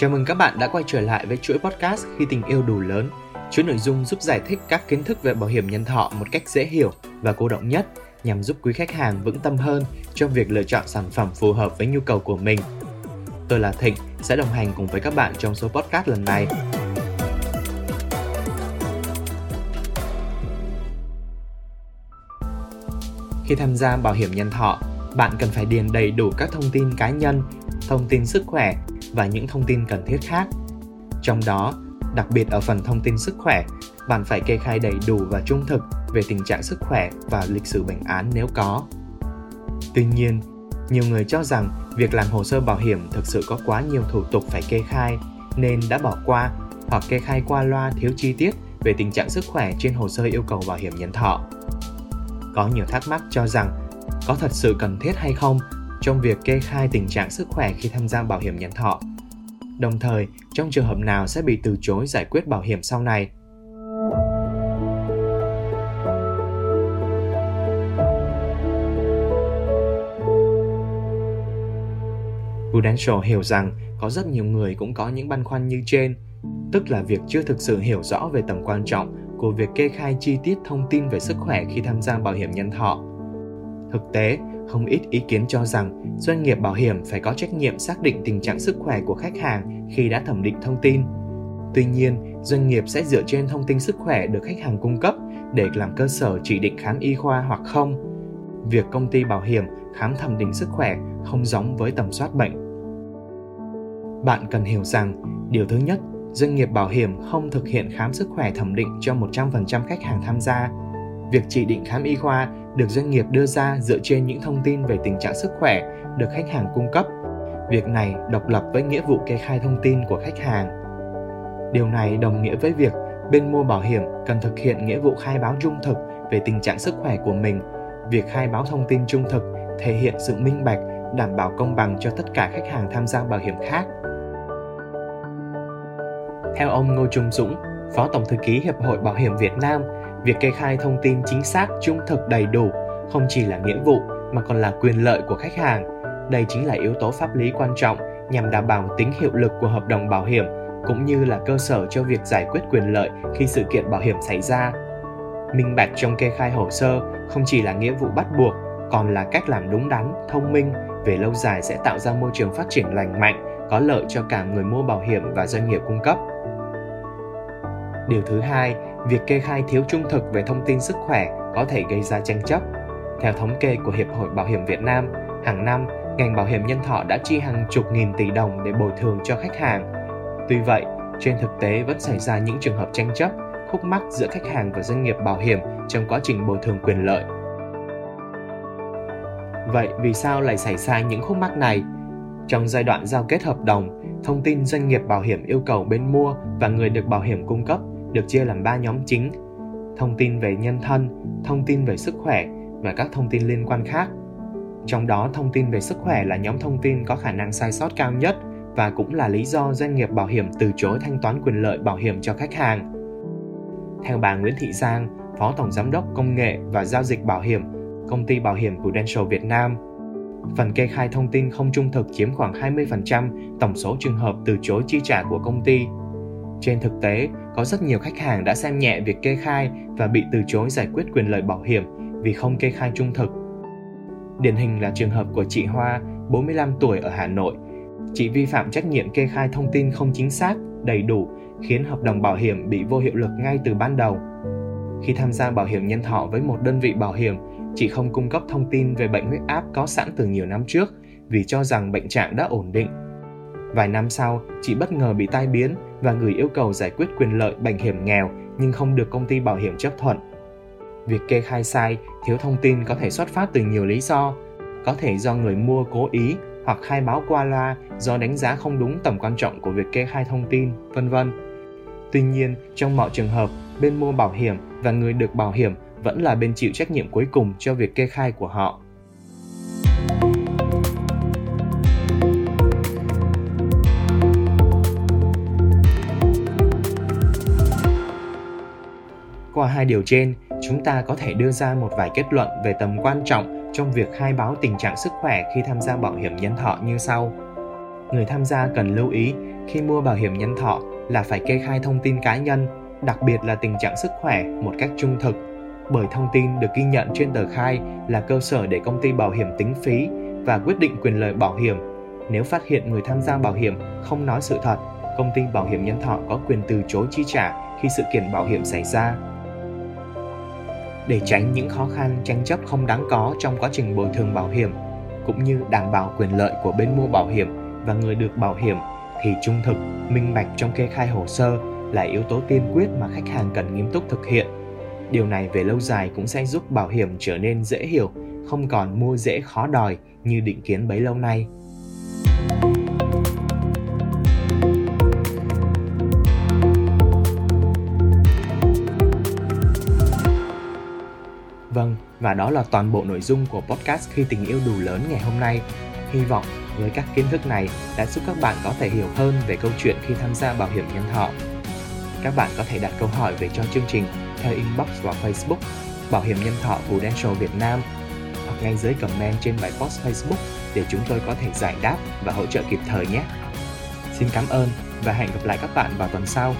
Chào mừng các bạn đã quay trở lại với chuỗi podcast Khi tình yêu đủ lớn, chuỗi nội dung giúp giải thích các kiến thức về bảo hiểm nhân thọ một cách dễ hiểu và cô động nhất nhằm giúp quý khách hàng vững tâm hơn trong việc lựa chọn sản phẩm phù hợp với nhu cầu của mình. Tôi là Thịnh, sẽ đồng hành cùng với các bạn trong số podcast lần này. Khi tham gia bảo hiểm nhân thọ, bạn cần phải điền đầy đủ các thông tin cá nhân, thông tin sức khỏe và những thông tin cần thiết khác. Trong đó, đặc biệt ở phần thông tin sức khỏe, bạn phải kê khai đầy đủ và trung thực về tình trạng sức khỏe và lịch sử bệnh án nếu có. Tuy nhiên, nhiều người cho rằng việc làm hồ sơ bảo hiểm thực sự có quá nhiều thủ tục phải kê khai nên đã bỏ qua hoặc kê khai qua loa thiếu chi tiết về tình trạng sức khỏe trên hồ sơ yêu cầu bảo hiểm nhân thọ. Có nhiều thắc mắc cho rằng có thật sự cần thiết hay không trong việc kê khai tình trạng sức khỏe khi tham gia bảo hiểm nhân thọ. Đồng thời, trong trường hợp nào sẽ bị từ chối giải quyết bảo hiểm sau này. Prudential hiểu rằng có rất nhiều người cũng có những băn khoăn như trên, tức là việc chưa thực sự hiểu rõ về tầm quan trọng của việc kê khai chi tiết thông tin về sức khỏe khi tham gia bảo hiểm nhân thọ. Thực tế, không ít ý kiến cho rằng doanh nghiệp bảo hiểm phải có trách nhiệm xác định tình trạng sức khỏe của khách hàng khi đã thẩm định thông tin. Tuy nhiên, doanh nghiệp sẽ dựa trên thông tin sức khỏe được khách hàng cung cấp để làm cơ sở chỉ định khám y khoa hoặc không. Việc công ty bảo hiểm khám thẩm định sức khỏe không giống với tầm soát bệnh. Bạn cần hiểu rằng, điều thứ nhất, doanh nghiệp bảo hiểm không thực hiện khám sức khỏe thẩm định cho 100% khách hàng tham gia. Việc chỉ định khám y khoa được doanh nghiệp đưa ra dựa trên những thông tin về tình trạng sức khỏe được khách hàng cung cấp. Việc này độc lập với nghĩa vụ kê khai thông tin của khách hàng. Điều này đồng nghĩa với việc bên mua bảo hiểm cần thực hiện nghĩa vụ khai báo trung thực về tình trạng sức khỏe của mình. Việc khai báo thông tin trung thực thể hiện sự minh bạch, đảm bảo công bằng cho tất cả khách hàng tham gia bảo hiểm khác. Theo ông Ngô Trung Dũng, Phó Tổng thư ký Hiệp hội Bảo hiểm Việt Nam, việc kê khai thông tin chính xác, trung thực đầy đủ không chỉ là nghĩa vụ mà còn là quyền lợi của khách hàng. Đây chính là yếu tố pháp lý quan trọng nhằm đảm bảo tính hiệu lực của hợp đồng bảo hiểm cũng như là cơ sở cho việc giải quyết quyền lợi khi sự kiện bảo hiểm xảy ra. Minh bạch trong kê khai hồ sơ không chỉ là nghĩa vụ bắt buộc, còn là cách làm đúng đắn, thông minh, về lâu dài sẽ tạo ra môi trường phát triển lành mạnh, có lợi cho cả người mua bảo hiểm và doanh nghiệp cung cấp. Điều thứ hai, việc kê khai thiếu trung thực về thông tin sức khỏe có thể gây ra tranh chấp. Theo thống kê của Hiệp hội Bảo hiểm Việt Nam, hàng năm, ngành bảo hiểm nhân thọ đã chi hàng chục nghìn tỷ đồng để bồi thường cho khách hàng. Tuy vậy, trên thực tế vẫn xảy ra những trường hợp tranh chấp, khúc mắc giữa khách hàng và doanh nghiệp bảo hiểm trong quá trình bồi thường quyền lợi. Vậy vì sao lại xảy ra những khúc mắc này? Trong giai đoạn giao kết hợp đồng, thông tin doanh nghiệp bảo hiểm yêu cầu bên mua và người được bảo hiểm cung cấp được chia làm 3 nhóm chính: thông tin về nhân thân, thông tin về sức khỏe và các thông tin liên quan khác. Trong đó, thông tin về sức khỏe là nhóm thông tin có khả năng sai sót cao nhất và cũng là lý do doanh nghiệp bảo hiểm từ chối thanh toán quyền lợi bảo hiểm cho khách hàng. Theo bà Nguyễn Thị Giang, Phó Tổng Giám đốc Công nghệ và Giao dịch Bảo hiểm, Công ty Bảo hiểm Prudential Việt Nam, phần kê khai thông tin không trung thực chiếm khoảng 20% tổng số trường hợp từ chối chi trả của công ty trên thực tế, có rất nhiều khách hàng đã xem nhẹ việc kê khai và bị từ chối giải quyết quyền lợi bảo hiểm vì không kê khai trung thực. Điển hình là trường hợp của chị Hoa, 45 tuổi ở Hà Nội. Chị vi phạm trách nhiệm kê khai thông tin không chính xác, đầy đủ, khiến hợp đồng bảo hiểm bị vô hiệu lực ngay từ ban đầu. Khi tham gia bảo hiểm nhân thọ với một đơn vị bảo hiểm, chị không cung cấp thông tin về bệnh huyết áp có sẵn từ nhiều năm trước vì cho rằng bệnh trạng đã ổn định. Vài năm sau, chị bất ngờ bị tai biến và gửi yêu cầu giải quyết quyền lợi bảo hiểm nghèo nhưng không được công ty bảo hiểm chấp thuận. Việc kê khai sai, thiếu thông tin có thể xuất phát từ nhiều lý do, có thể do người mua cố ý hoặc khai báo qua loa do đánh giá không đúng tầm quan trọng của việc kê khai thông tin, vân vân. Tuy nhiên, trong mọi trường hợp, bên mua bảo hiểm và người được bảo hiểm vẫn là bên chịu trách nhiệm cuối cùng cho việc kê khai của họ. Qua hai điều trên, chúng ta có thể đưa ra một vài kết luận về tầm quan trọng trong việc khai báo tình trạng sức khỏe khi tham gia bảo hiểm nhân thọ như sau. người tham gia cần lưu ý khi mua bảo hiểm nhân thọ là phải kê khai thông tin cá nhân, đặc biệt là tình trạng sức khỏe một cách trung thực, bởi thông tin được ghi nhận trên tờ khai là cơ sở để công ty bảo hiểm tính phí và quyết định quyền lợi bảo hiểm. Nếu phát hiện người tham gia bảo hiểm không nói sự thật, công ty bảo hiểm nhân thọ có quyền từ chối chi trả khi sự kiện bảo hiểm xảy ra. Để tránh những khó khăn tranh chấp không đáng có trong quá trình bồi thường bảo hiểm, cũng như đảm bảo quyền lợi của bên mua bảo hiểm và người được bảo hiểm thì trung thực, minh bạch trong kê khai hồ sơ là yếu tố tiên quyết mà khách hàng cần nghiêm túc thực hiện. Điều này về lâu dài cũng sẽ giúp bảo hiểm trở nên dễ hiểu, không còn mua dễ khó đòi như định kiến bấy lâu nay. Vâng, và đó là toàn bộ nội dung của podcast Khi tình yêu đủ lớn ngày hôm nay. Hy vọng với các kiến thức này đã giúp các bạn có thể hiểu hơn về câu chuyện khi tham gia bảo hiểm nhân thọ. Các bạn có thể đặt câu hỏi về cho chương trình theo inbox vào Facebook Bảo hiểm nhân thọ Prudential Việt Nam hoặc ngay dưới comment trên bài post Facebook để chúng tôi có thể giải đáp và hỗ trợ kịp thời nhé. Xin cảm ơn và hẹn gặp lại các bạn vào tuần sau